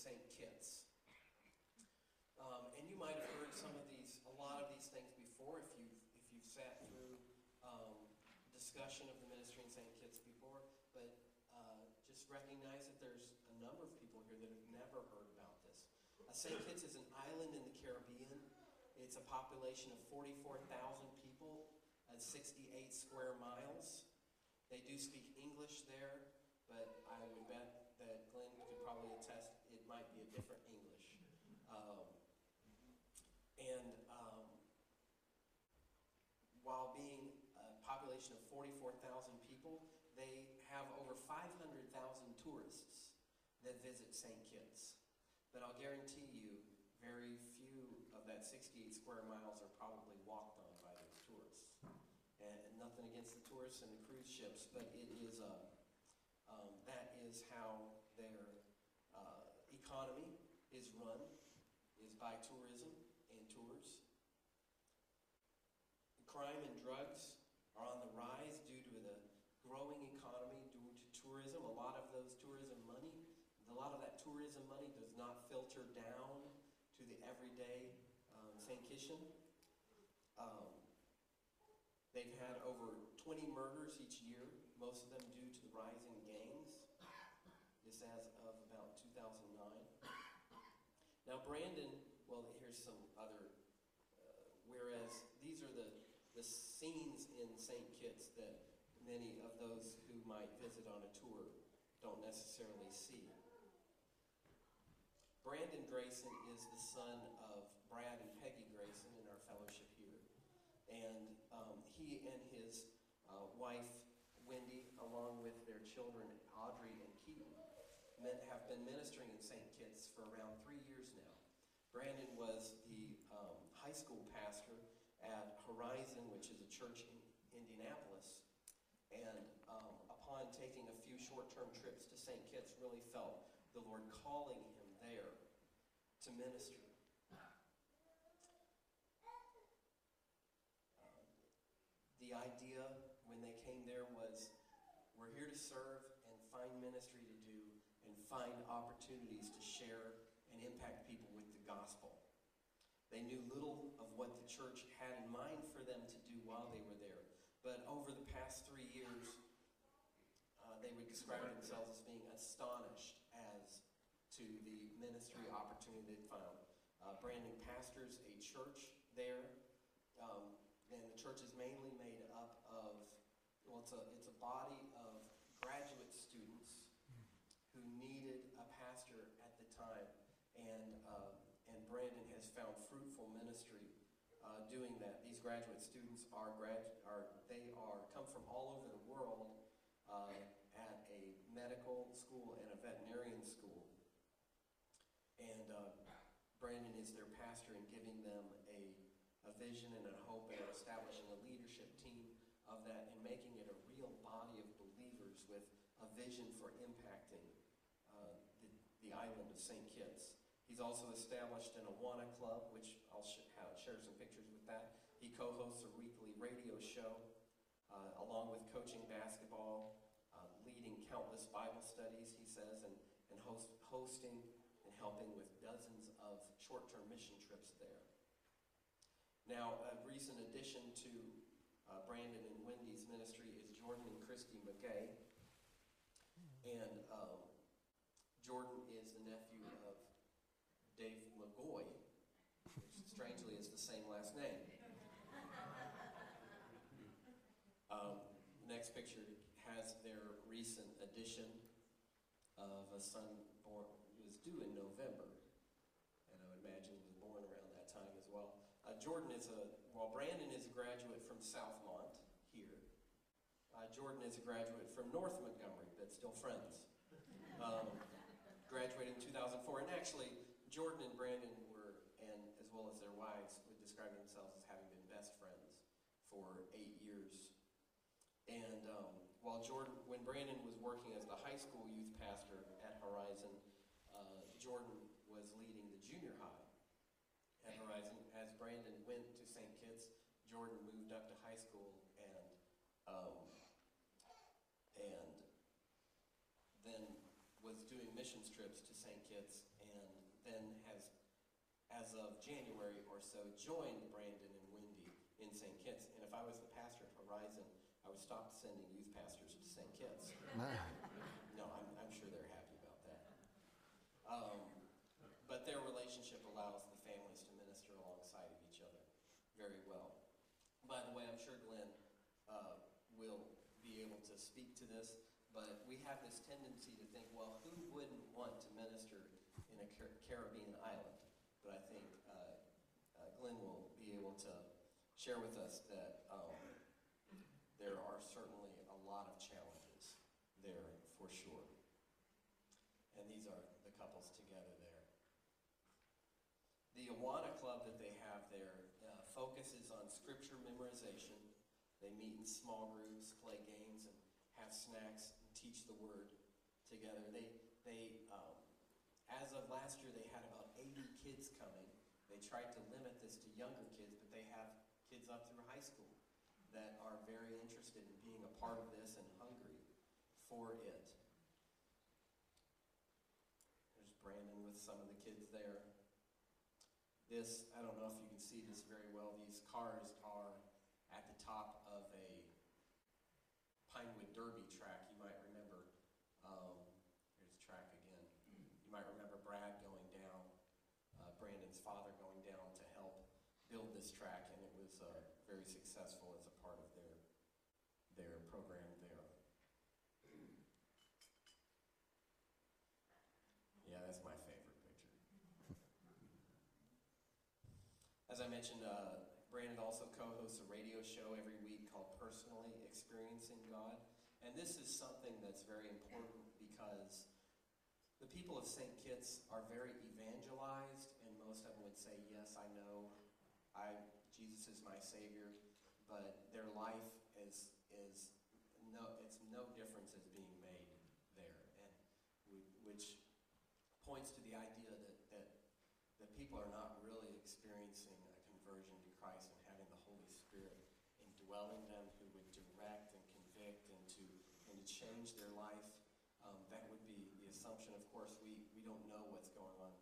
St. Kitts. Um, and you might have heard some of these, a lot of these things before if you've, if you've sat through um, discussion of the ministry in St. Kitts before, but uh, just recognize that there's a number of people here that have never heard about this. Uh, St. Kitts is an island in the Caribbean. It's a population of 44,000 people at 68 square miles. They do speak English there, but I would bet that Glenn could probably attest it might be a different English. Um, and um, while being a population of 44,000 people, they have over 500,000 tourists that visit St. Kitts. But I'll guarantee you, very few of that 68 square miles are probably walked on by those tourists. And nothing against the tourists and the cruise ships, but it is a, um, that is how their uh, economy is run, is by tourism and tours. Crime and drugs are on the rise due to the growing economy, due to tourism. A lot of those tourism money, a lot of that tourism money does not filter down to the everyday um, St. Kittian. Um, they've had over 20 murders each year, most of them due to the rising gangs. This as of about 2009. Now, Brandon, well, here's some other, uh, whereas these are the, the scenes in St. Kitts that many of those who might visit on a tour don't necessarily see. Brandon Grayson is the son of Brad and Peggy Grayson in our fellowship here. And um, he and his uh, wife, Wendy, along with their children, Audrey and Keaton, have been ministering in St. Kitts for around three years now. Brandon was the um, high school pastor at Horizon, which is a church in Indianapolis, and um, upon taking a few short-term trips to St. Kitts, really felt the Lord calling him there to minister. The idea when they came there was, we're here to serve and find ministry to do and find opportunities to share and impact people with the gospel. They knew little of what the church had in mind for them to do while they were there. But over the past three years, uh, they would describe themselves as being astonished as to the ministry opportunity they found. Uh, Brandon pastors a church there, um, and the church is mainly made up of, well, it's a, it's a body of graduate students who needed a pastor at the time. And, uh, and Brandon has found fruitful ministry uh, doing that. These graduate students are, grad, are, are, come from all over the world uh, at a medical school and a veterinarian school. And uh, Brandon is their pastor in giving them a, a vision and a hope and establishing a leadership team of that and making it a real body of believers with a vision for impacting uh, the, the island of St. Kitts. He's also established an Awana Club, which I'll sh share some pictures with that. He co-hosts a weekly radio show, uh, along with coaching basketball, uh, leading countless Bible studies, he says, and, and host, hosting and helping with dozens of short-term mission trips there. Now, a recent addition to uh, Brandon and Wendy's ministry is Jordan and Christy McGay. And um, Jordan is the nephew of Dave McGoy, which strangely is the same last name. Um, next picture has their recent addition of a son due in November, and I would imagine he was born around that time as well. Uh, Jordan is a, while Brandon is a graduate from Southmont here, uh, Jordan is a graduate from North Montgomery, but still friends. Um, graduated in 2004, and actually, Jordan and Brandon were, and as well as their wives, would describe themselves as having been best friends for eight years. And um, while Jordan, when Brandon was working as the high school youth pastor at Horizon, uh, Jordan was leading the junior high at Horizon. As Brandon went to St. Kitts, Jordan moved up to high school and um, and then was doing missions trips to St. Kitts and then has, as of January or so, joined Brandon and Wendy in St. Kitts. And if I was the pastor at Horizon, I would stop sending youth pastors to St. Kitts. No, I'm, I'm sure they're happy about that. Um, but their relationship allows the families to minister alongside of each other very well. By the way, I'm sure Glenn uh, will be able to speak to this, but we have this tendency to think, well, who wouldn't want to minister in a Car- Caribbean island? But I think uh, uh, Glenn will be able to share with us that um, there are certainly a lot of challenges there for sure. And these are the couples together there. The Awana Club that they have there uh, focuses on scripture memorization. They meet in small groups, have snacks and teach the word together. They, they um, as of last year, they had about 80 kids coming. They tried to limit this to younger kids, but they have kids up through high school that are very interested in being a part of this and hungry for it. There's Brandon with some of the kids there. This, I don't know if you can see this very well, these cars are at the top of a Pinewood Derby track. You might remember, um, here's the track again. You might remember Brad going down, uh, Brandon's father going down to help build this track, and it was uh, very successful as a part of their, their program there. Yeah, that's my favorite picture. As I mentioned, uh, Brandon also co-hosts a radio show every week called Personally Experiencing God. And this is something that's very important because the people of St. Kitts are very evangelized, and most of them would say, Yes, I know, I, Jesus is my Savior, but their life is, is no, it's no difference is being made there. And we, which points to the idea that, that, that people are not really experiencing a conversion to Christ and having the Holy Spirit indwelling them who would direct and convict and to, and to change their life. Um, that would be the assumption. Of course, we, we don't know what's going on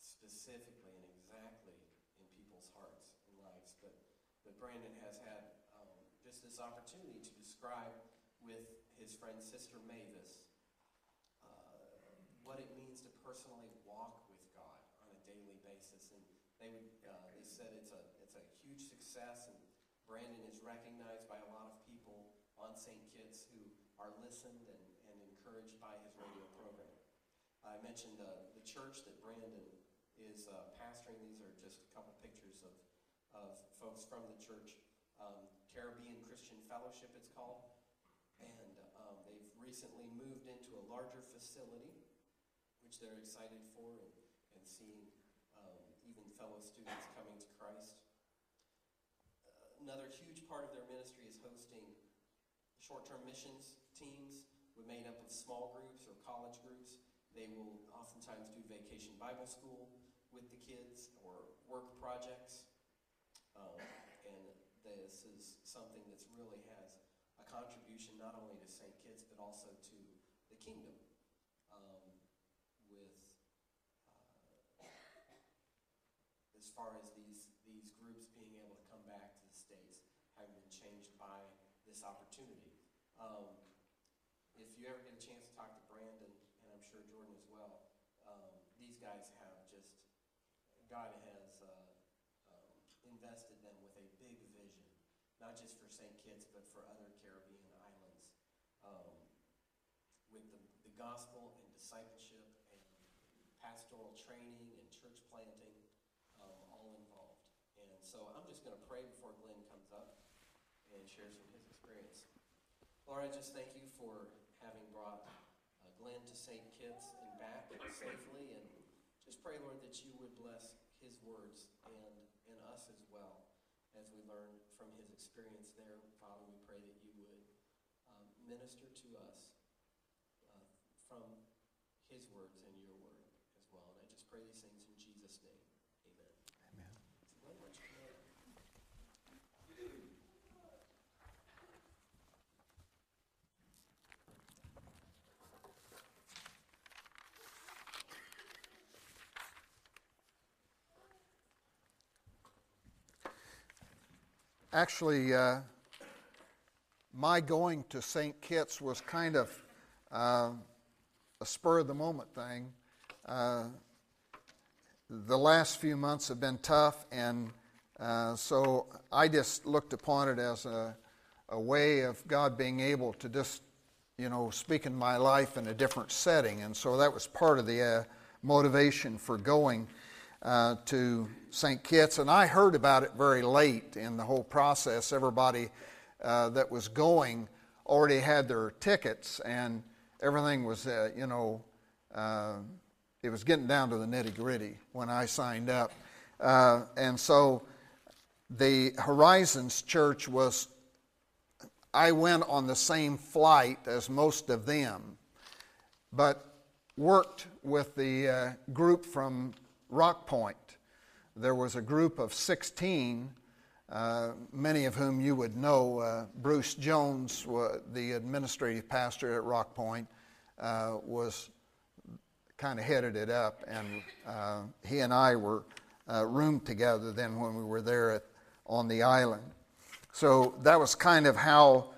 specifically and exactly in people's hearts and lives, but, but Brandon has had um, just this opportunity to describe with his friend Sister Mavis uh, what it means to personally walk with God on a daily basis. And they would, uh, they said it's a, it's a huge success, and Brandon is recognized by a lot of people on St. Kitts who are listened and, and encouraged by his radio program. I mentioned uh, the church that Brandon is uh, pastoring. These are just a couple pictures of, of folks from the church. Um, Caribbean Christian Fellowship, it's called. And um, they've recently moved into a larger facility, which they're excited for, and, and seeing um, even fellow students coming to Christ. Another huge part of their ministry is hosting short-term missions teams were made up of small groups or college groups. They will oftentimes do vacation Bible school with the kids or work projects. Um, and this is something that's really has a contribution not only to St. Kitts but also to the kingdom. Um, with uh, as far as these these groups being able to come back to the states, having been changed by this opportunity. Um, you ever get a chance to talk to Brandon, and I'm sure Jordan as well, um, these guys have just God has uh, um, invested them with a big vision, not just for St. Kitts but for other Caribbean islands, um, with the, the gospel and discipleship and pastoral training and church planting um, all involved. And so I'm just going to pray before Glenn comes up and shares from his experience. Lord, I just thank you for having brought uh, Glenn to St. Kitts and back safely. And just pray, Lord, that you would bless his words and, and us as well as we learn from his experience there. Father, we pray that you would um, minister to us uh, from his words and your word as well. And I just pray these things in Jesus' name. Amen. Amen. Glenn, why don't you come up? Actually, uh, my going to St. Kitts was kind of uh, a spur of the moment thing. Uh, the last few months have been tough, and uh, so I just looked upon it as a, a way of God being able to just, you know, speak in my life in a different setting. And so that was part of the uh, motivation for going uh, to St. Kitts. And I heard about it very late in the whole process. Everybody uh, that was going already had their tickets, and everything was, uh, you know, uh, it was getting down to the nitty gritty when I signed up. Uh, and so the Horizons Church was, I went on the same flight as most of them, but worked with the group from Rock Point. There was a group of 16, uh, many of whom you would know. Uh, Bruce Jones, the administrative pastor at Rock Point, uh, was kind of headed it up, and uh, he and I were uh, roomed together then when we were there at, on the island. So that was kind of how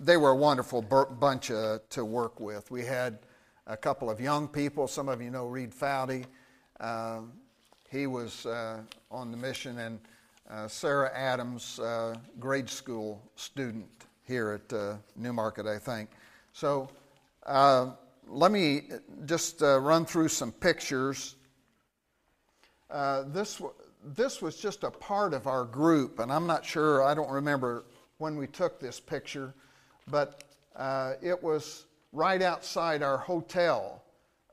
they were a wonderful bunch to work with. We had a couple of young people. Some of you know Reed Fowdy. Um, he was uh, on the mission, and uh, Sarah Adams, uh, grade school student here at uh, Newmarket, I think. So uh, let me just uh, run through some pictures. this, this was just a part of our group, and I'm not sure, I don't remember when we took this picture, but it was right outside our hotel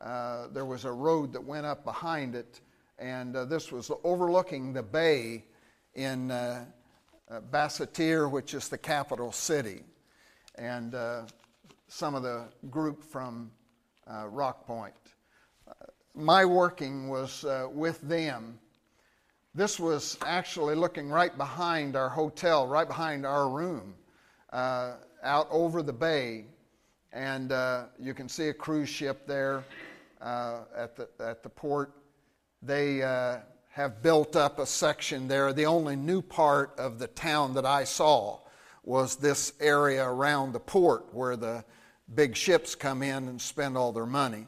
uh, there was a road that went up behind it, and uh, this was overlooking the bay in uh, uh Basseterre, which is the capital city. And uh, some of the group from Rock Point. my working was with them. This was actually looking right behind our hotel, right behind our room, out over the bay. And you can see a cruise ship there uh, at, the, at the port. They uh, have built up a section there. The only new part of the town that I saw was this area around the port where the big ships come in and spend all their money.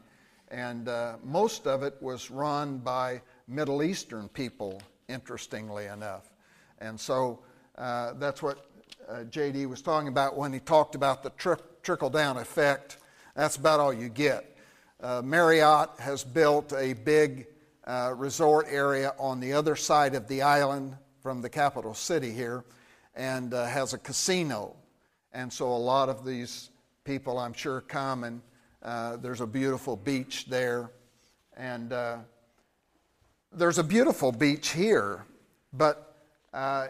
And uh, most of it was run by Middle Eastern people, interestingly enough. And so uh, that's what uh, JD was talking about when he talked about the tri- trickle down effect. That's about all you get. Uh, Marriott has built a big uh, resort area on the other side of the island from the capital city here and uh, has a casino. And so a lot of these people, I'm sure, come and uh, there's a beautiful beach there. And uh, there's a beautiful beach here, but uh,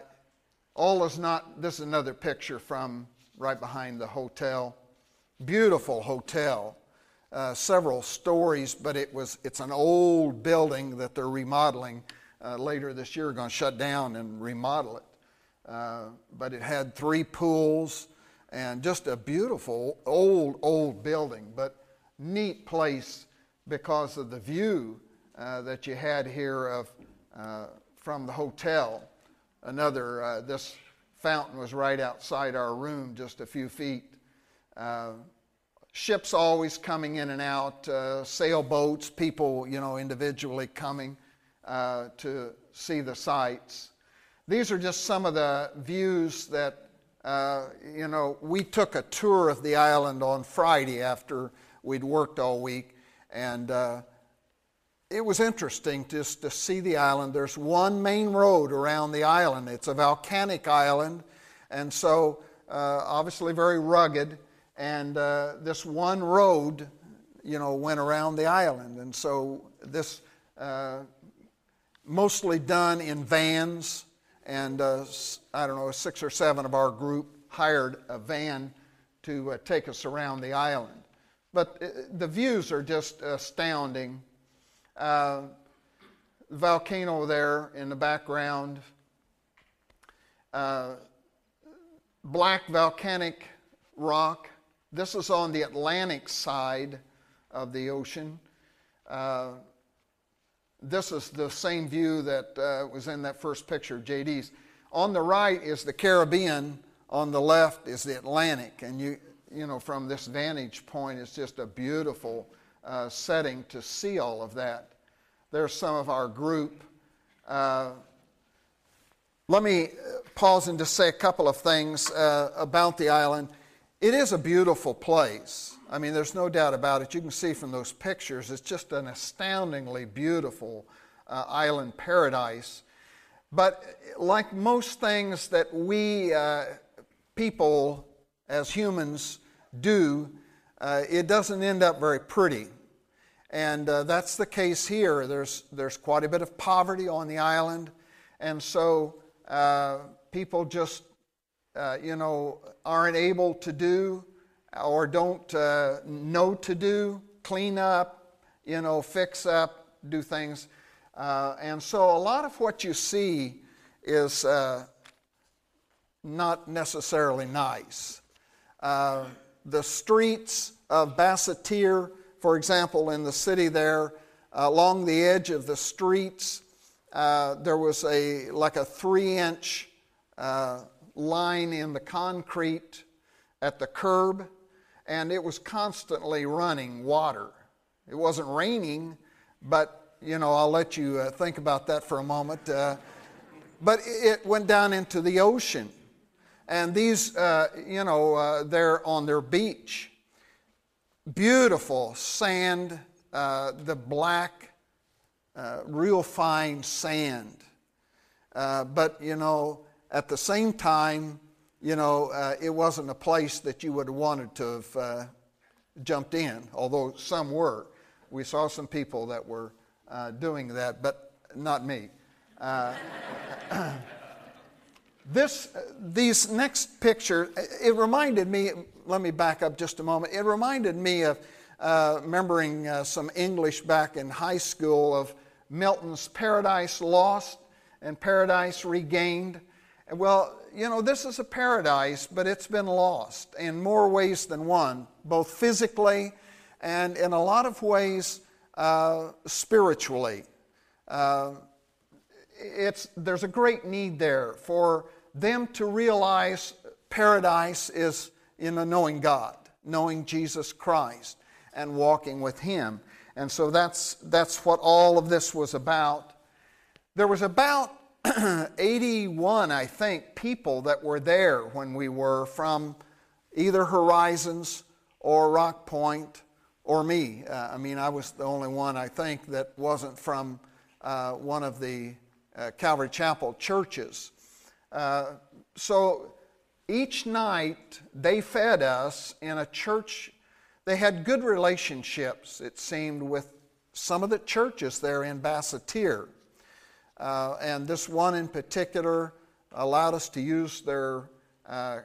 all is not. This is another picture from right behind the hotel. Beautiful hotel uh, several stories, but it was, it's an old building that they're remodeling. Uh, later this year, going to shut down and remodel it. Uh, but it had three pools and just a beautiful old, old building, but neat place because of the view uh, that you had here of, uh, from the hotel. Another, this fountain was right outside our room, just a few feet ships always coming in and out, uh, sailboats, people, you know, individually coming uh, to see the sights. These are just some of the views that, uh, you know, we took a tour of the island on Friday after we'd worked all week, and uh, it was interesting just to see the island. There's one main road around the island, it's a volcanic island, and so uh, obviously very rugged and uh, this one road, you know, went around the island. And so this uh, mostly done in vans, and uh, I don't know, six or seven of our group hired a van to uh, take us around the island. But uh, the views are just astounding. Uh, volcano there in the background, black volcanic rock this is on the Atlantic side of the ocean. Uh, this is the same view that uh, was in that first picture of JD's. on the right is the Caribbean, on the left is the Atlantic. And you, you know, from this vantage point, it's just a beautiful uh, setting to see all of that. There's some of our group. Uh, let me uh, pause and just say a couple of things uh, about the island. It is a beautiful place. I mean, there's no doubt about it. You can see from those pictures, it's just an astoundingly beautiful uh, island paradise. But like most things that we uh, people as humans do, uh, it doesn't end up very pretty. And uh, that's the case here. There's, there's quite a bit of poverty on the island. And so uh, people just, uh, you know, aren't able to do or don't uh, know to do, clean up, you know, fix up, do things. Uh, and so a lot of what you see is uh, not necessarily nice. Uh, the streets of Basseterre, for example, in the city there, along the edge of the streets, uh, there was a like a three inch uh, line in the concrete at the curb, and it was constantly running water. It wasn't raining, but you know, I'll let you uh, think about that for a moment. Uh, but it went down into the ocean. And these, uh, you know, uh, they're on their beach. Beautiful sand, uh, the black, uh, real fine sand. But, you know, at the same time, you know, uh, it wasn't a place that you would have wanted to have jumped in, although some were. We saw some people that were doing that, but not me. this, these next pictures, it reminded me, let me back up just a moment. It reminded me of uh, remembering uh, some English back in high school of Milton's Paradise Lost and Paradise Regained. Well, you know, this is a paradise, but it's been lost in more ways than one, both physically and in a lot of ways uh, spiritually. Uh, it's, there's a great need there for them to realize paradise is in a knowing God, knowing Jesus Christ, and walking with Him. And so that's, that's what all of this was about. There was about 81, I think, people that were there when we were from either Horizons or Rock Point or me. Uh, I mean, I was the only one, I think, that wasn't from uh, one of the uh, Calvary Chapel churches. Uh, so each night they fed us in a church. They had good relationships, it seemed, with some of the churches there in Basseterre. Uh, and this one in particular allowed us to use their, uh,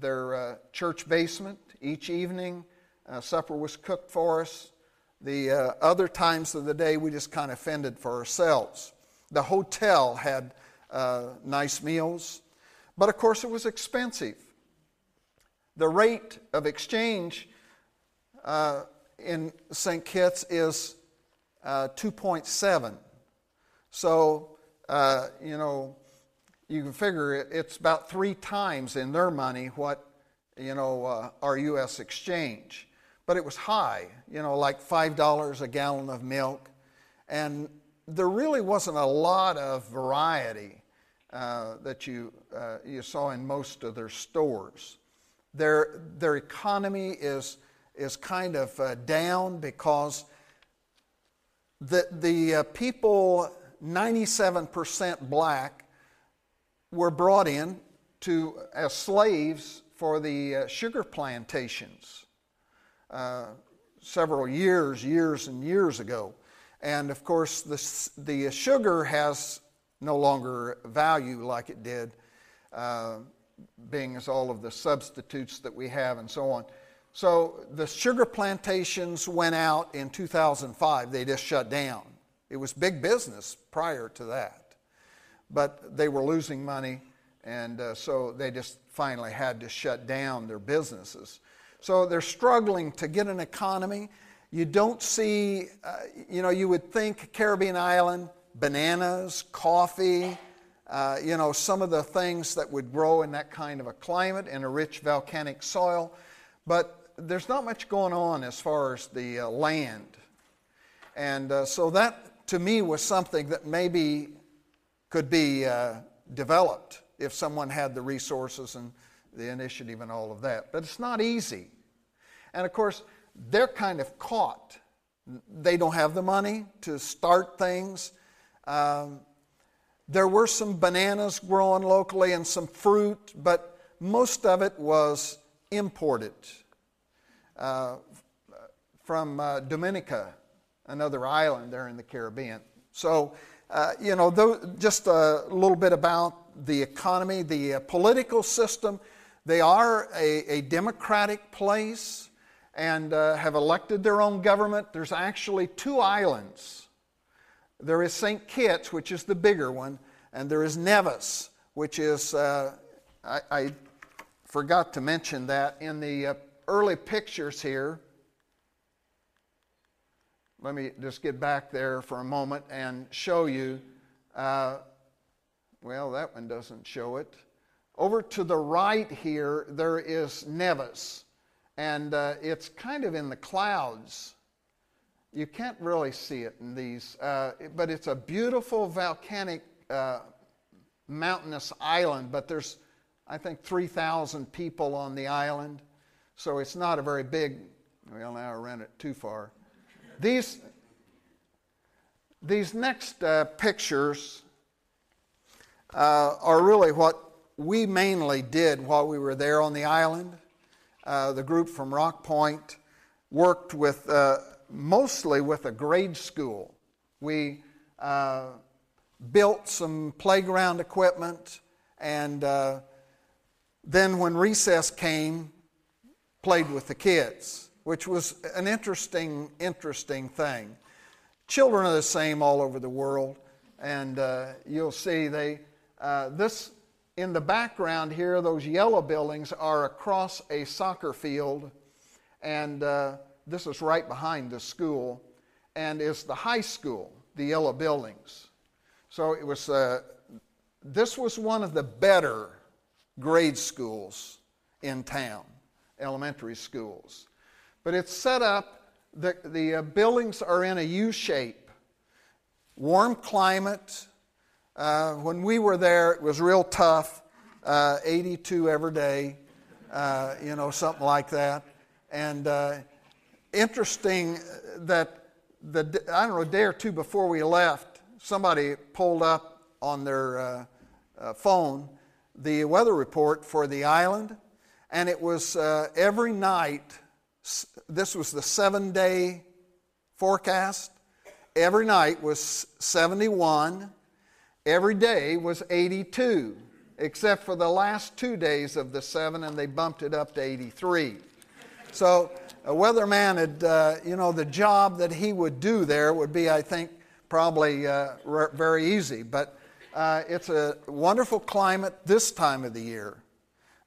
their uh, church basement each evening. Uh, supper was cooked for us. The uh, other times of the day, we just kind of fended for ourselves. The hotel had uh, nice meals, but of course it was expensive. The rate of exchange in St. Kitts is uh, 2.7. So, uh, you know, you can figure it, it's about three times in their money what, you know, uh, our U.S. exchange. But it was high, you know, like $5 a gallon of milk. And there really wasn't a lot of variety uh, that you, uh, you saw in most of their stores. Their, their economy is, is kind of uh, down because the, the uh, people, 97% black, were brought in to, as slaves for the uh, sugar plantations uh, several years, years and years ago. And of course, the, the sugar has no longer value like it did, uh, being as all of the substitutes that we have and so on. So the sugar plantations went out in 2005. They just shut down. It was big business prior to that. But they were losing money, and uh, so they just finally had to shut down their businesses. So they're struggling to get an economy. You don't see, uh, you know, you would think Caribbean island, bananas, coffee, uh, you know, some of the things that would grow in that kind of a climate in a rich volcanic soil. But there's not much going on as far as the uh, land. And uh, so that to me was something that maybe could be uh, developed if someone had the resources and the initiative and all of that. But it's not easy. And of course, they're kind of caught. They don't have the money to start things. Um, there were some bananas growing locally and some fruit, but most of it was imported uh, from uh, Dominica, another island there in the Caribbean. So, uh, you know, just a little bit about the economy, the uh, political system. They are a, a democratic place and uh, have elected their own government. There's actually two islands. There is St. Kitts, which is the bigger one, and there is Nevis, which is, uh, I, I, forgot to mention that in the uh, early pictures here. Let me just get back there for a moment and show you. Uh, well, that one doesn't show it. Over to the right here, there is Nevis, and uh, it's kind of in the clouds. You can't really see it in these, uh, but it's a beautiful volcanic uh, mountainous island, but there's, I think, 3,000 people on the island. So it's not a very big, well, now I ran it too far. These, these next uh, pictures uh, are really what we mainly did while we were there on the island. Uh, the group from Rock Point worked with uh, mostly with a grade school. We uh, built some playground equipment, and uh, then when recess came, played with the kids, which was an interesting, interesting thing. Children are the same all over the world, and uh, you'll see they uh, this in the background here. Those yellow buildings are across a soccer field, and uh, this is right behind the school, and is the high school. The yellow buildings. So it was. Uh, this was one of the better grade schools in town elementary schools. But it's set up, the, the uh, buildings are in a U shape, warm climate. Uh, when we were there, it was real tough, uh, 82 every day, uh, you know, something like that. And uh, interesting that the, I don't know, a day or two before we left, somebody pulled up on their uh, phone the weather report for the island and it was uh, every night, this was the seven day forecast. Every night was 71, every day was 82, except for the last two days of the seven, and they bumped it up to 83. So, a weatherman had, uh, you know, the job that he would do there would be, I think, probably uh, very easy. But uh, it's a wonderful climate this time of the year.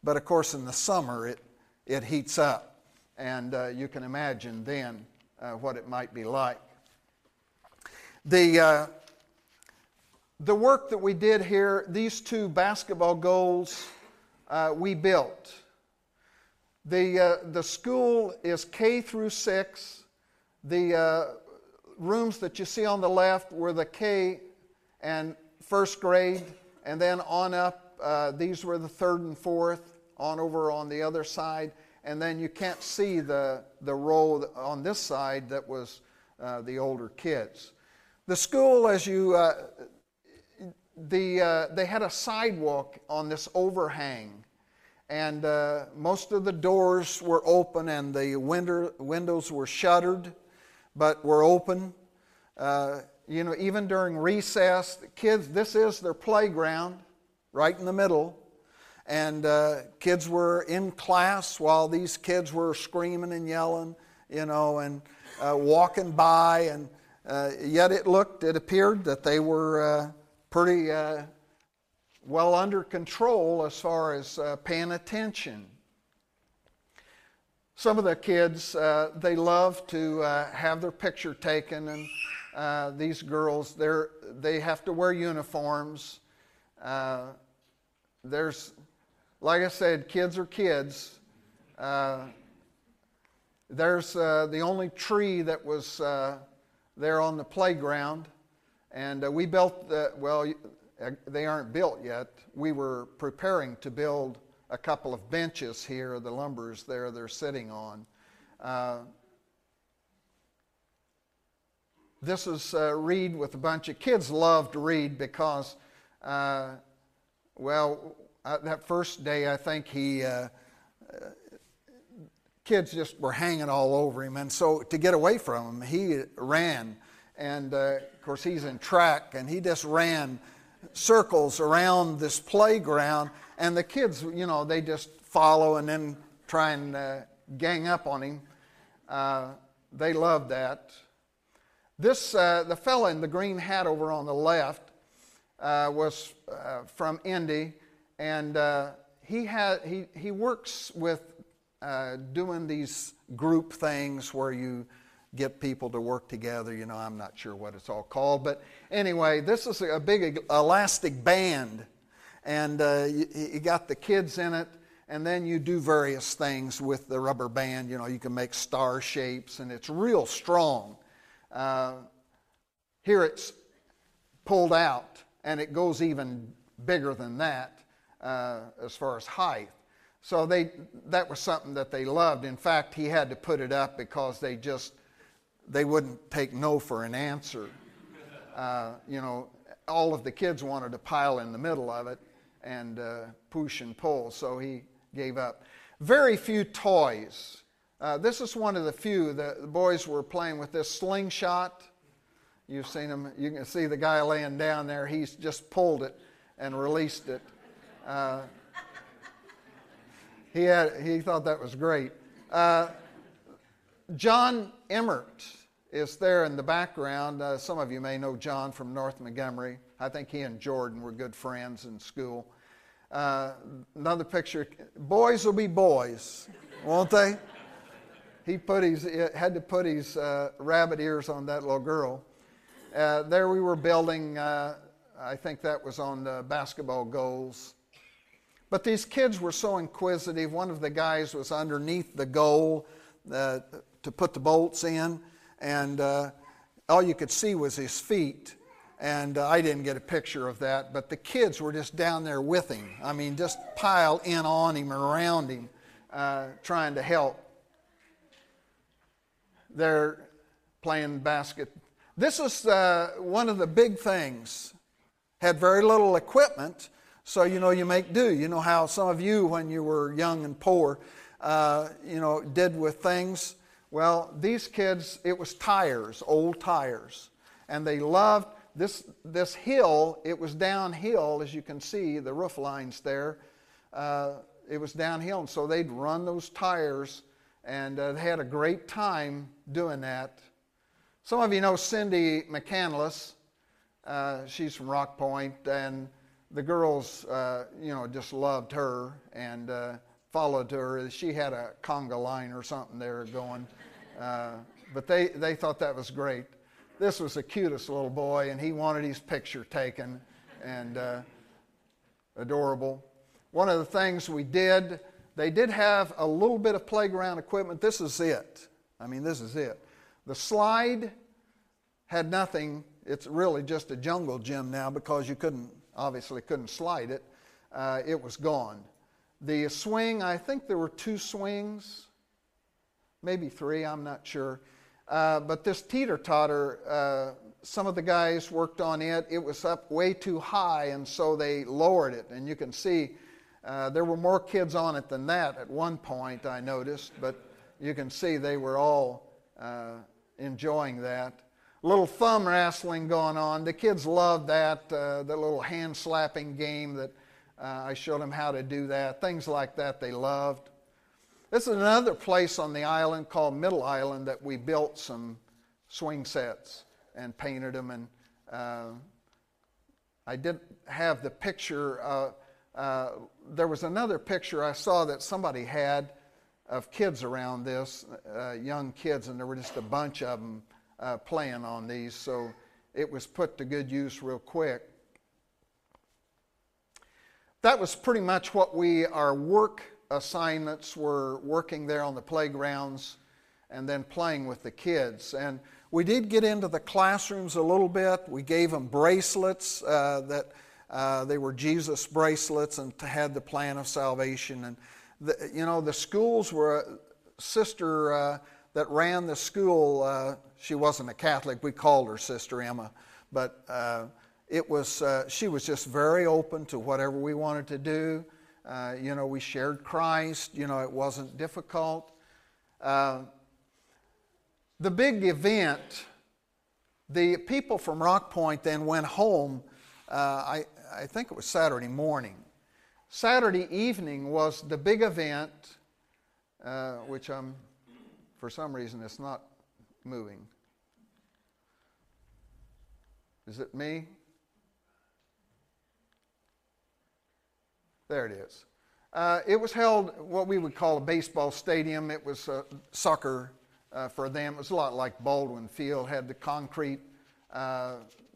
But of course, in the summer, it, it heats up. And uh, you can imagine then uh, what it might be like. The, uh, the work that we did here, these two basketball goals, uh, we built. The, uh, the school is K through 6. The uh, rooms that you see on the left were the K and first grade, and then on up these were the third and fourth on over on the other side. And then you can't see the, the row on this side that was uh, the older kids. The school, as you, uh, the, uh, they had a sidewalk on this overhang. And uh, most of the doors were open and the window, windows were shuttered, but were open. Uh, you know, even during recess, the kids, this is their playground right in the middle. And uh, kids were in class while these kids were screaming and yelling, you know, and uh, walking by. And uh, yet it looked, it appeared that they were uh, pretty uh, well under control as far as uh, paying attention. Some of the kids, they love to have their picture taken, and these girls, they they have to wear uniforms. There's, like I said, kids are kids. Uh, there's uh, the only tree that was uh, there on the playground, and uh, we built the, well, they aren't built yet. We were preparing to build a couple of benches here, the lumbers there they're sitting on. Uh, this is uh, Reed with a bunch of kids love to read because, uh, well, uh, that first day I think he, uh, kids just were hanging all over him, and so to get away from him, he ran. And uh, of course, he's in track, and he just ran circles around this playground. And the kids, you know, they just follow and then try and uh, gang up on him. Uh, they love that. This, uh, the fellow in the green hat over on the left uh, was uh, from Indy, and uh, he, had, he, he works with uh, doing these group things where you get people to work together. You know, I'm not sure what it's all called, but anyway, this is a big elastic band, and uh, you, you got the kids in it and then you do various things with the rubber band. You know, you can make star shapes, and it's real strong. Uh, here it's pulled out, and it goes even bigger than that uh, as far as height. So they, that was something that they loved. In fact, he had to put it up because they just they wouldn't take no for an answer. Uh, you know, all of the kids wanted to pile in the middle of it and uh, push and pull, so he gave up. Very few toys. Uh, this is one of the few. The, the, boys were playing with this slingshot. You've seen them. You can see the guy laying down there. He's just pulled it and released it. Uh, he, had, he thought that was great. Uh, John Emmert is there in the background. Uh, some of you may know John from North Montgomery. I think he and Jordan were good friends in school. Uh, another picture. Boys will be boys, won't they? He put his had to put his uh, rabbit ears on that little girl. Uh, there we were building. Uh, I think that was on the basketball goals. But these kids were so inquisitive. One of the guys was underneath the goal uh, to put the bolts in, and uh, all you could see was his feet and uh, I didn't get a picture of that, but the kids were just down there with him. I mean, just piled in on him around him, uh, trying to help. They're playing basket. This is uh, one of the big things. Had very little equipment, so you know you make do. You know how some of you, when you were young and poor, uh, you know, did with things. Well, these kids, it was tires, old tires, and they loved this, this hill, it was downhill, as you can see, the roof lines there. Uh, it was downhill, and so they'd run those tires, and uh, they had a great time doing that. Some of you know Cindy McCandless. Uh, she's from Rock Point, and the girls, uh, you know, just loved her and uh, followed her. She had a conga line or something there going, uh, but they, they thought that was great this was the cutest little boy, and he wanted his picture taken, and uh, adorable. One of the things we did, they did have a little bit of playground equipment. This is it. I mean, this is it. The slide had nothing. It's really just a jungle gym now because you couldn't, obviously, couldn't slide it. Uh, it was gone. The swing, I think there were two swings, maybe three, I'm not sure. Uh, but this teeter totter, uh, some of the guys worked on it. It was up way too high, and so they lowered it. And you can see uh, there were more kids on it than that at one point, I noticed, but you can see they were all uh, enjoying that. Little thumb wrestling going on. The kids loved that, uh, the little hand slapping game that I showed them how to do that. Things like that they loved. This is another place on the island called Middle Island that we built some swing sets and painted them. And uh, I didn't have the picture. Uh, uh, there was another picture I saw that somebody had of kids around this, uh, young kids, and there were just a bunch of them uh, playing on these. So it was put to good use real quick. that was pretty much what we, our work assignments were working there on the playgrounds and then playing with the kids. And we did get into the classrooms a little bit. We gave them bracelets uh, that uh, they were Jesus bracelets and had the plan of salvation. And the, you know, the schools were a sister uh, that ran the school. Uh, she wasn't a Catholic. We called her Sister Emma, but uh, it was uh, she was just very open to whatever we wanted to do. you know, we shared Christ. You know, it wasn't difficult. The big event, the people from Rock Point then went home, uh, I, I think it was Saturday morning. Saturday evening was the big event, uh, which I'm, for some reason, it's not moving. Is it me? There it is. Uh, it was held what we would call a baseball stadium. It was a soccer uh, for them. It was a lot like Baldwin Field, had the concrete uh,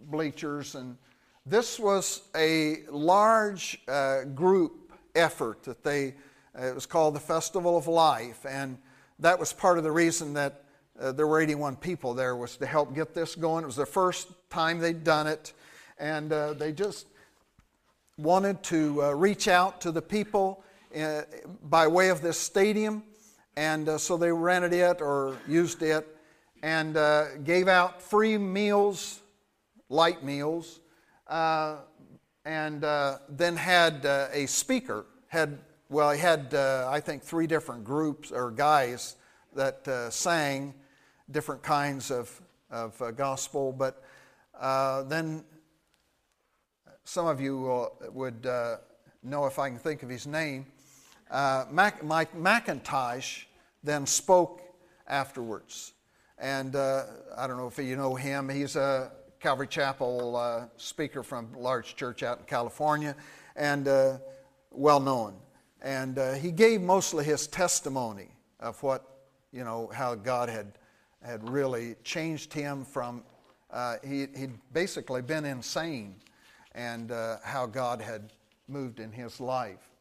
bleachers. And this was a large uh, group effort that they, uh, it was called the Festival of Life. And that was part of the reason that uh, there were 81 people there was to help get this going. It was the first time they'd done it. And uh, they just wanted to reach out to the people by way of this stadium and uh, so they rented it or used it and uh, gave out free meals, light meals, uh, and uh, then had uh, a speaker. Had well, he had uh, I think three different groups or guys that sang different kinds of of gospel, but then some of you would know if I can think of his name uh, Mac, Mike McIntosh then spoke afterwards. And uh, I don't know if you know him. He's a Calvary Chapel uh, speaker from a large church out in California and uh, well known. And uh, he gave mostly his testimony of what, you know, how God had, had really changed him from, uh, he, he'd basically been insane and how God had moved in his life.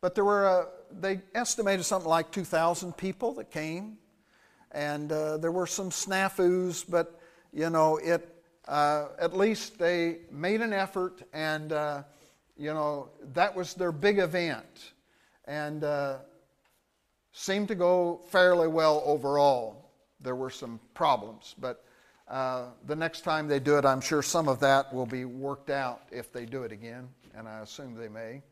But there were, uh, they estimated something like 2,000 people that came. And uh, there were some snafus, but, you know, it, uh, at least they made an effort, and, uh, you know, that was their big event. And uh, seemed to go fairly well overall. There were some problems, but uh, the next time they do it, I'm sure some of that will be worked out if they do it again, and I assume they may.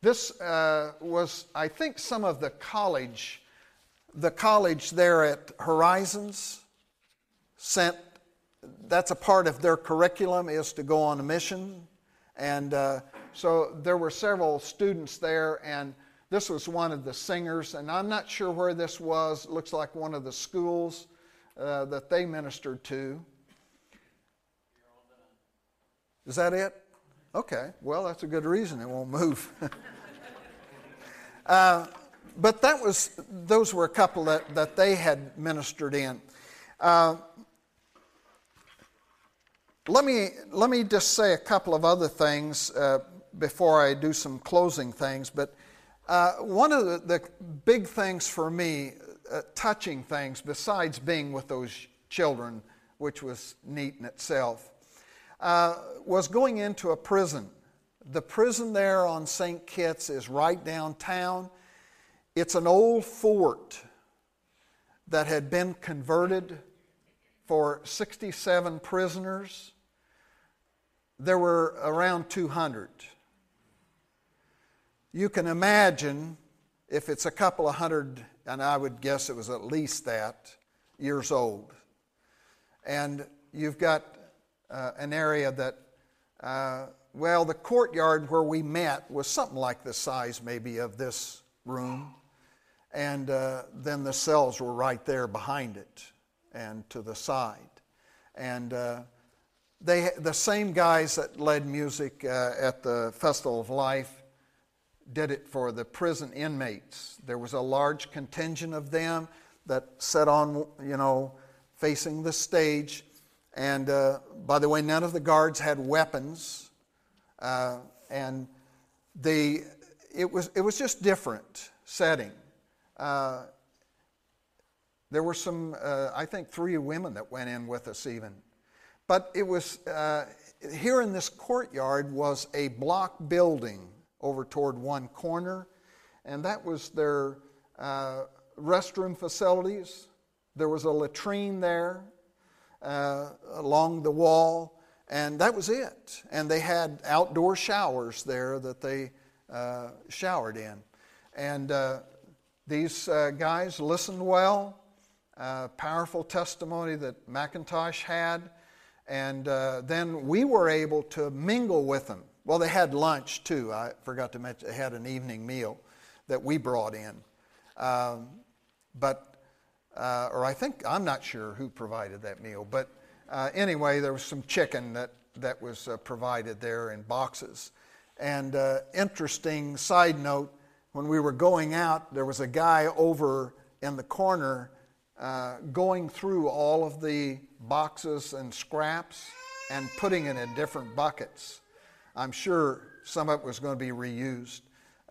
This uh, was, I think, some of the college, the college there at Horizons sent, that's a part of their curriculum is to go on a mission. And uh, so there were several students there, and this was one of the singers. And I'm not sure where this was. It looks like one of the schools uh, that they ministered to. Is that it? Okay, well, that's a good reason it won't move. uh, but that was, those were a couple that, that they had ministered in. Uh, let, me, let me just say a couple of other things uh, before I do some closing things. But uh, one of the, the, big things for me, uh, touching things, besides being with those children, which was neat in itself, uh, was going into a prison. The prison there on St. Kitts is right downtown. It's an old fort that had been converted for 67 prisoners. There were around 200. You can imagine if it's a couple of hundred, and I would guess it was at least that, years old. And you've got uh, an area that, uh, well, the courtyard where we met was something like the size maybe of this room. And uh, then the cells were right there behind it and to the side. And uh, they, the same guys that led music uh, at the Festival of Life did it for the prison inmates. There was a large contingent of them that sat on, you know, facing the stage and uh, by the way, none of the guards had weapons. Uh, and the, it, was, it was just different setting. Uh, there were some, uh, I think, three women that went in with us even. But it was, uh, here in this courtyard was a block building over toward one corner, and that was their uh, restroom facilities. There was a latrine there uh, along the wall, and that was it. And they had outdoor showers there that they uh, showered in. And uh, these uh, guys listened well. Uh, powerful testimony that McIntosh had. And then we were able to mingle with them. Well, they had lunch too. I forgot to mention they had an evening meal that we brought in. Um, but, uh, or I think, I'm not sure who provided that meal. But uh, anyway, there was some chicken that, that was uh, provided there in boxes. And uh, interesting side note when we were going out, there was a guy over in the corner uh, going through all of the boxes and scraps and putting it in different buckets. I'm sure some of it was going to be reused,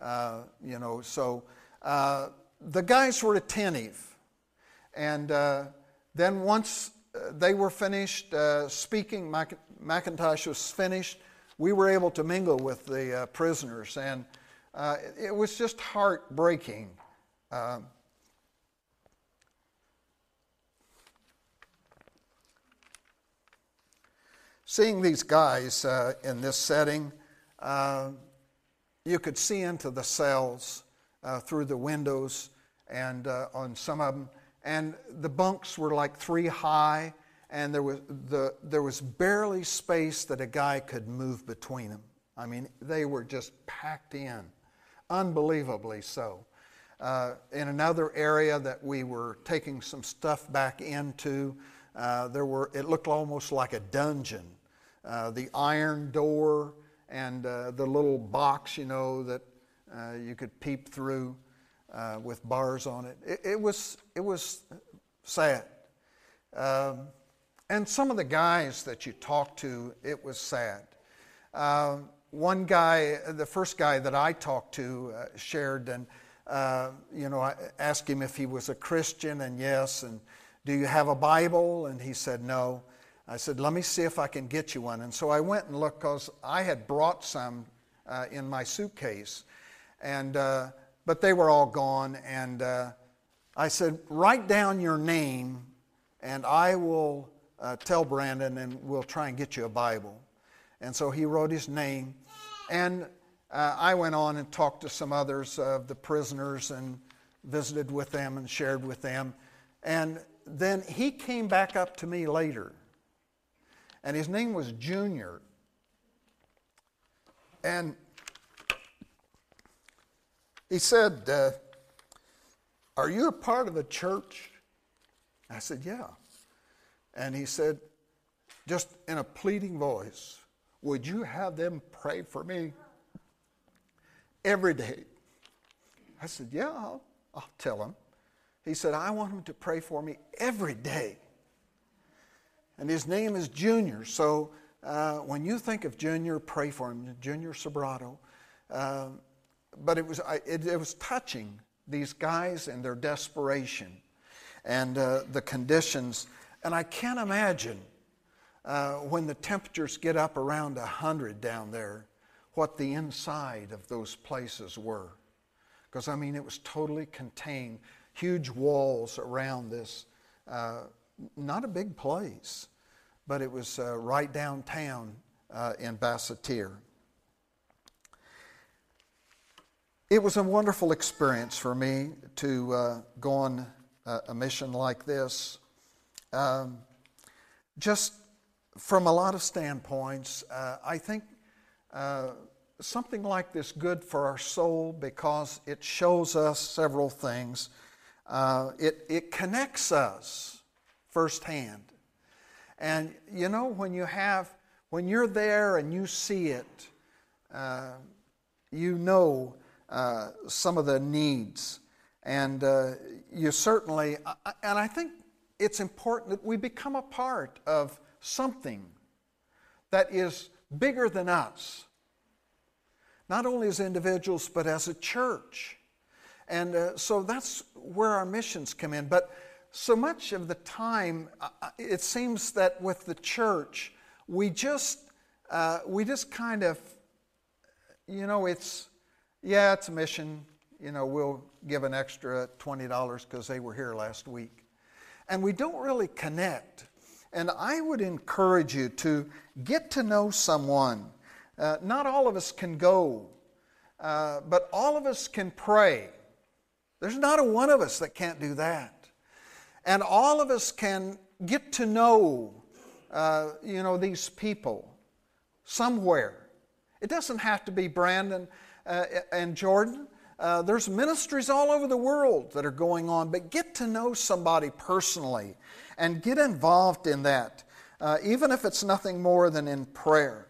uh, you know. So uh, the guys were attentive. And uh, then once uh, they were finished uh, speaking, Mac- McIntosh was finished, we were able to mingle with the prisoners. And it was just heartbreaking. Seeing these guys uh, in this setting, uh, you could see into the cells uh, through the windows and uh, on some of them. And the bunks were like three high, and there was, the, there was barely space that a guy could move between them. I mean, they were just packed in, unbelievably so. Uh, in another area that we were taking some stuff back into, uh, there were, it looked almost like a dungeon uh, the iron door and uh, the little box, you know, that uh, you could peep through uh, with bars on it. It, it was, it was sad. Um, and some of the guys that you talked to, it was sad. Uh, one guy, the first guy that I talked to, shared and uh, you know, I asked him if he was a Christian, and yes. And do you have a Bible? And he said no. I said, let me see if I can get you one. And so I went and looked because I had brought some uh, in my suitcase. And, uh, but they were all gone. And uh, I said, write down your name and I will uh, tell Brandon and we'll try and get you a Bible. And so he wrote his name. And uh, I went on and talked to some others of the prisoners and visited with them and shared with them. And then he came back up to me later and his name was Junior. And he said, uh, Are you a part of a church? I said, Yeah. And he said, just in a pleading voice, Would you have them pray for me every day? I said, Yeah, I'll, I'll tell them. He said, I want them to pray for me every day and his name is Junior. So uh, when you think of Junior, pray for him, Junior Sobrato. Uh, but it was, it, it, was touching, these guys and their desperation and uh, the conditions. And I can't imagine uh, when the temperatures get up around 100 down there, what the inside of those places were. Because, I mean, it was totally contained, huge walls around this uh, not a big place, but it was uh, right downtown uh, in Basseterre. It was a wonderful experience for me to uh, go on a, mission like this. Um, just from a lot of standpoints, uh, I think uh, something like this good for our soul because it shows us several things. Uh, it, it connects us firsthand. And you know, when you have, when you're there and you see it, uh, you know uh, some of the needs. And uh, you certainly, and I think it's important that we become a part of something that is bigger than us. not only as individuals, but as a church. And uh, so that's where our missions come in. But so much of the time, uh, uh, it seems that with the church, we just, uh, we just kind of, you know, it's, yeah, it's a mission. You know, we'll give an extra $20 because they were here last week. And we don't really connect. And I would encourage you to get to know someone. Uh, not all of us can go, uh, but all of us can pray. There's not a one of us that can't do that. And all of us can get to know, uh, you know, these people somewhere. It doesn't have to be Brandon uh, and Jordan. Uh, there's ministries all over the world that are going on, but get to know somebody personally and get involved in that, uh, even if it's nothing more than in prayer.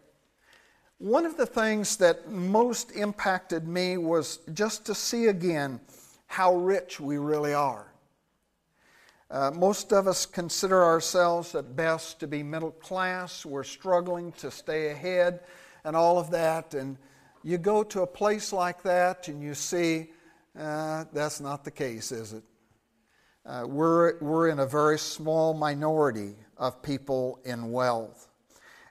One of the things that most impacted me was just to see again how rich we really are. Uh, most of us consider ourselves at best to be middle class. We're struggling to stay ahead and all of that. And you go to a place like that and you see uh, that's not the case, is it? Uh, we're, we're in a very small minority of people in wealth.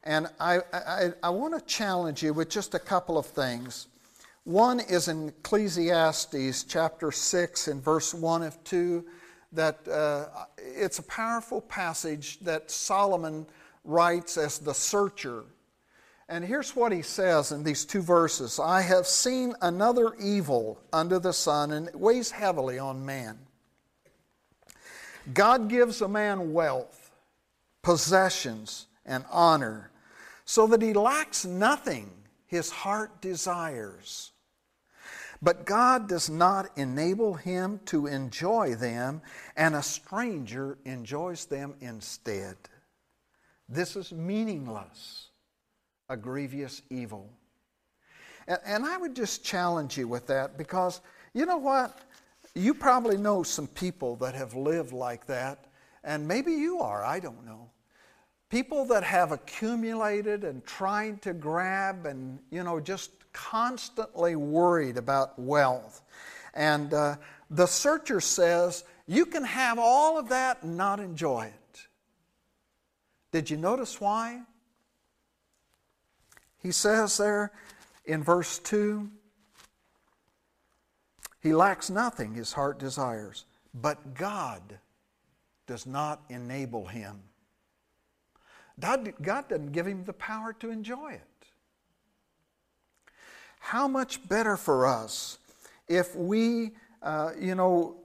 And I, I, I want to challenge you with just a couple of things. One is in Ecclesiastes chapter 6 and verse 1 of 2, that uh, it's a powerful passage that Solomon writes as the searcher. And here's what he says in these two verses I have seen another evil under the sun, and it weighs heavily on man. God gives a man wealth, possessions, and honor so that he lacks nothing his heart desires. But God does not enable him to enjoy them, and a stranger enjoys them instead. This is meaningless, a grievous evil. And, and I would just challenge you with that because you know what? You probably know some people that have lived like that, and maybe you are, I don't know. People that have accumulated and trying to grab and, you know, just constantly worried about wealth. And uh, the searcher says, you can have all of that and not enjoy it. Did you notice why? He says there in verse 2 he lacks nothing his heart desires, but God does not enable him. God, God doesn't give him the power to enjoy it. How much better for us if we, uh, you know,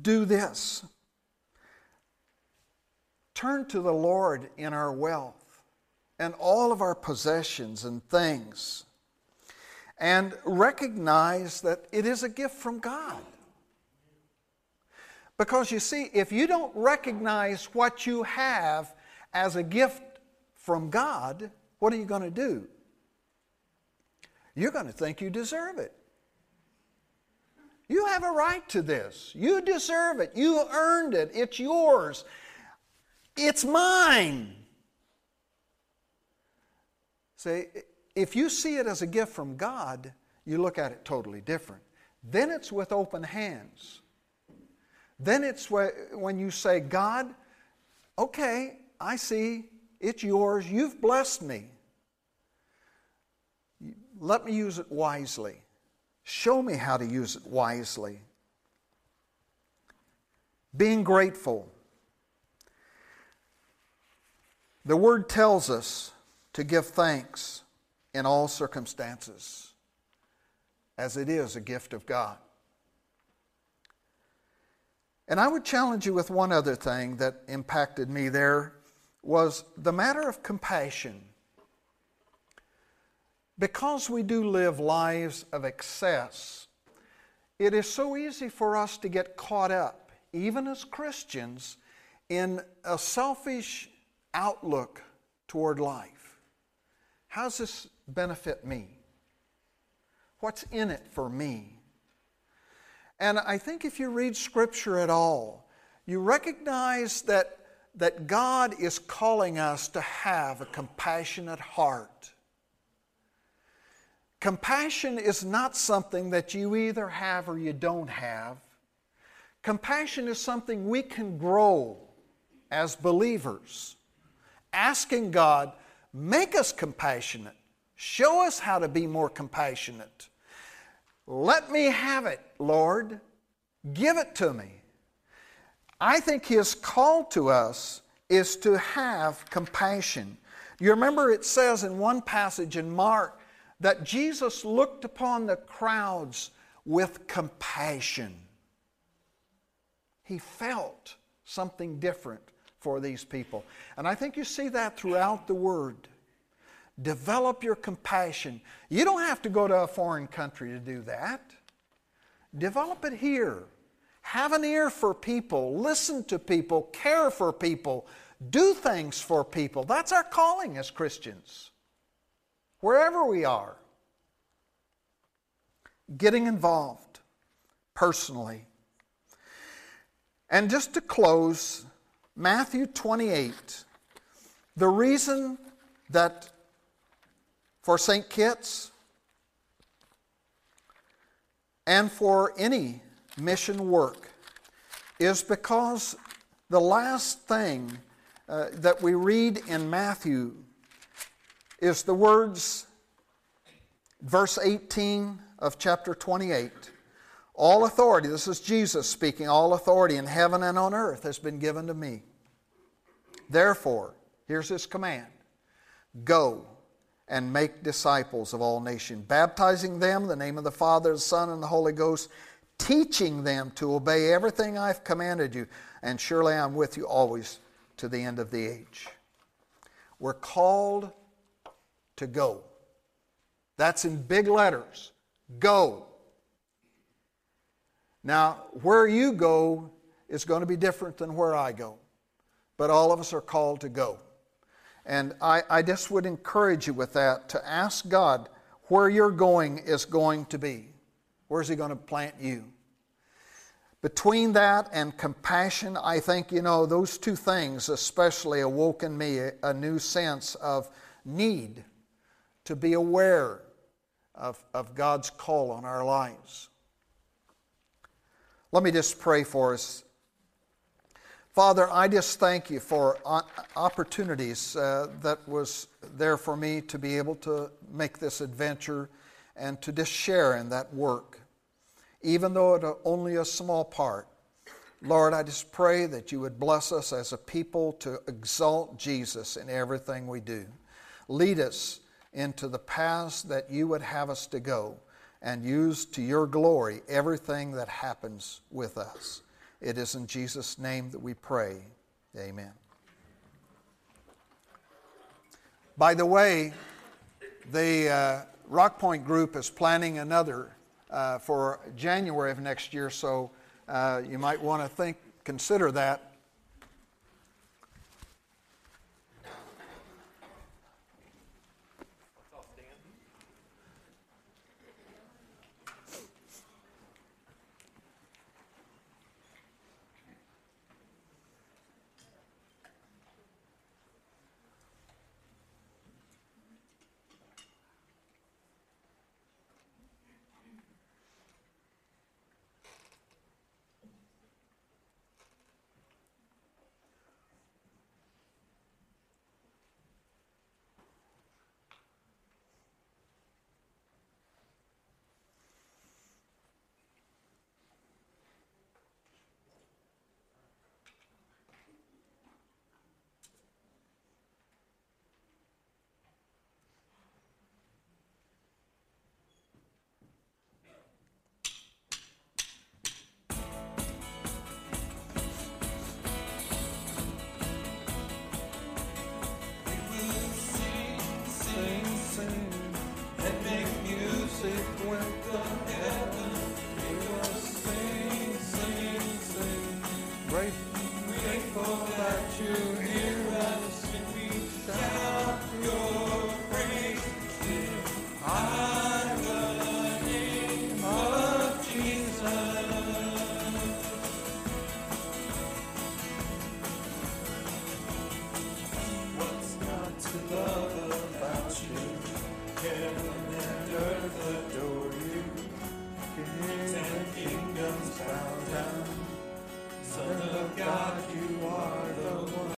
do this? Turn to the Lord in our wealth and all of our possessions and things and recognize that it is a gift from God. Because you see, if you don't recognize what you have as a gift from God, what are you going to do? You're going to think you deserve it. You have a right to this. You deserve it. You earned it. It's yours. It's mine. See, if you see it as a gift from God, you look at it totally different. Then it's with open hands. Then it's when you say, God, okay, I see, it's yours, you've blessed me. Let me use it wisely. Show me how to use it wisely. Being grateful. The word tells us to give thanks in all circumstances, as it is a gift of God. And I would challenge you with one other thing that impacted me there was the matter of compassion. Because we do live lives of excess, it is so easy for us to get caught up, even as Christians, in a selfish outlook toward life. How does this benefit me? What's in it for me? And I think if you read Scripture at all, you recognize that, that God is calling us to have a compassionate heart. Compassion is not something that you either have or you don't have. Compassion is something we can grow as believers, asking God, make us compassionate. Show us how to be more compassionate. Let me have it, Lord. Give it to me. I think His call to us is to have compassion. You remember it says in one passage in Mark that Jesus looked upon the crowds with compassion. He felt something different for these people. And I think you see that throughout the Word. Develop your compassion. You don't have to go to a foreign country to do that. Develop it here. Have an ear for people, listen to people, care for people, do things for people. That's our calling as Christians, wherever we are. Getting involved personally. And just to close, Matthew 28, the reason that for St. Kitts and for any mission work is because the last thing uh, that we read in Matthew is the words, verse 18 of chapter 28. All authority, this is Jesus speaking, all authority in heaven and on earth has been given to me. Therefore, here's his command go and make disciples of all nations, baptizing them in the name of the Father, the Son, and the Holy Ghost, teaching them to obey everything I've commanded you, and surely I'm with you always to the end of the age. We're called to go. That's in big letters. Go. Now, where you go is going to be different than where I go, but all of us are called to go. And I, I just would encourage you with that to ask God where you're going is going to be. Where's He going to plant you? Between that and compassion, I think, you know, those two things especially awoke in me a, a new sense of need to be aware of, of God's call on our lives. Let me just pray for us. Father, I just thank you for opportunities uh, that was there for me to be able to make this adventure and to just share in that work, even though it's only a small part. Lord, I just pray that you would bless us as a people to exalt Jesus in everything we do. Lead us into the paths that you would have us to go and use to your glory everything that happens with us. It is in Jesus' name that we pray. Amen. By the way, the uh, Rock Point group is planning another uh, for January of next year, so uh, you might want to think, consider that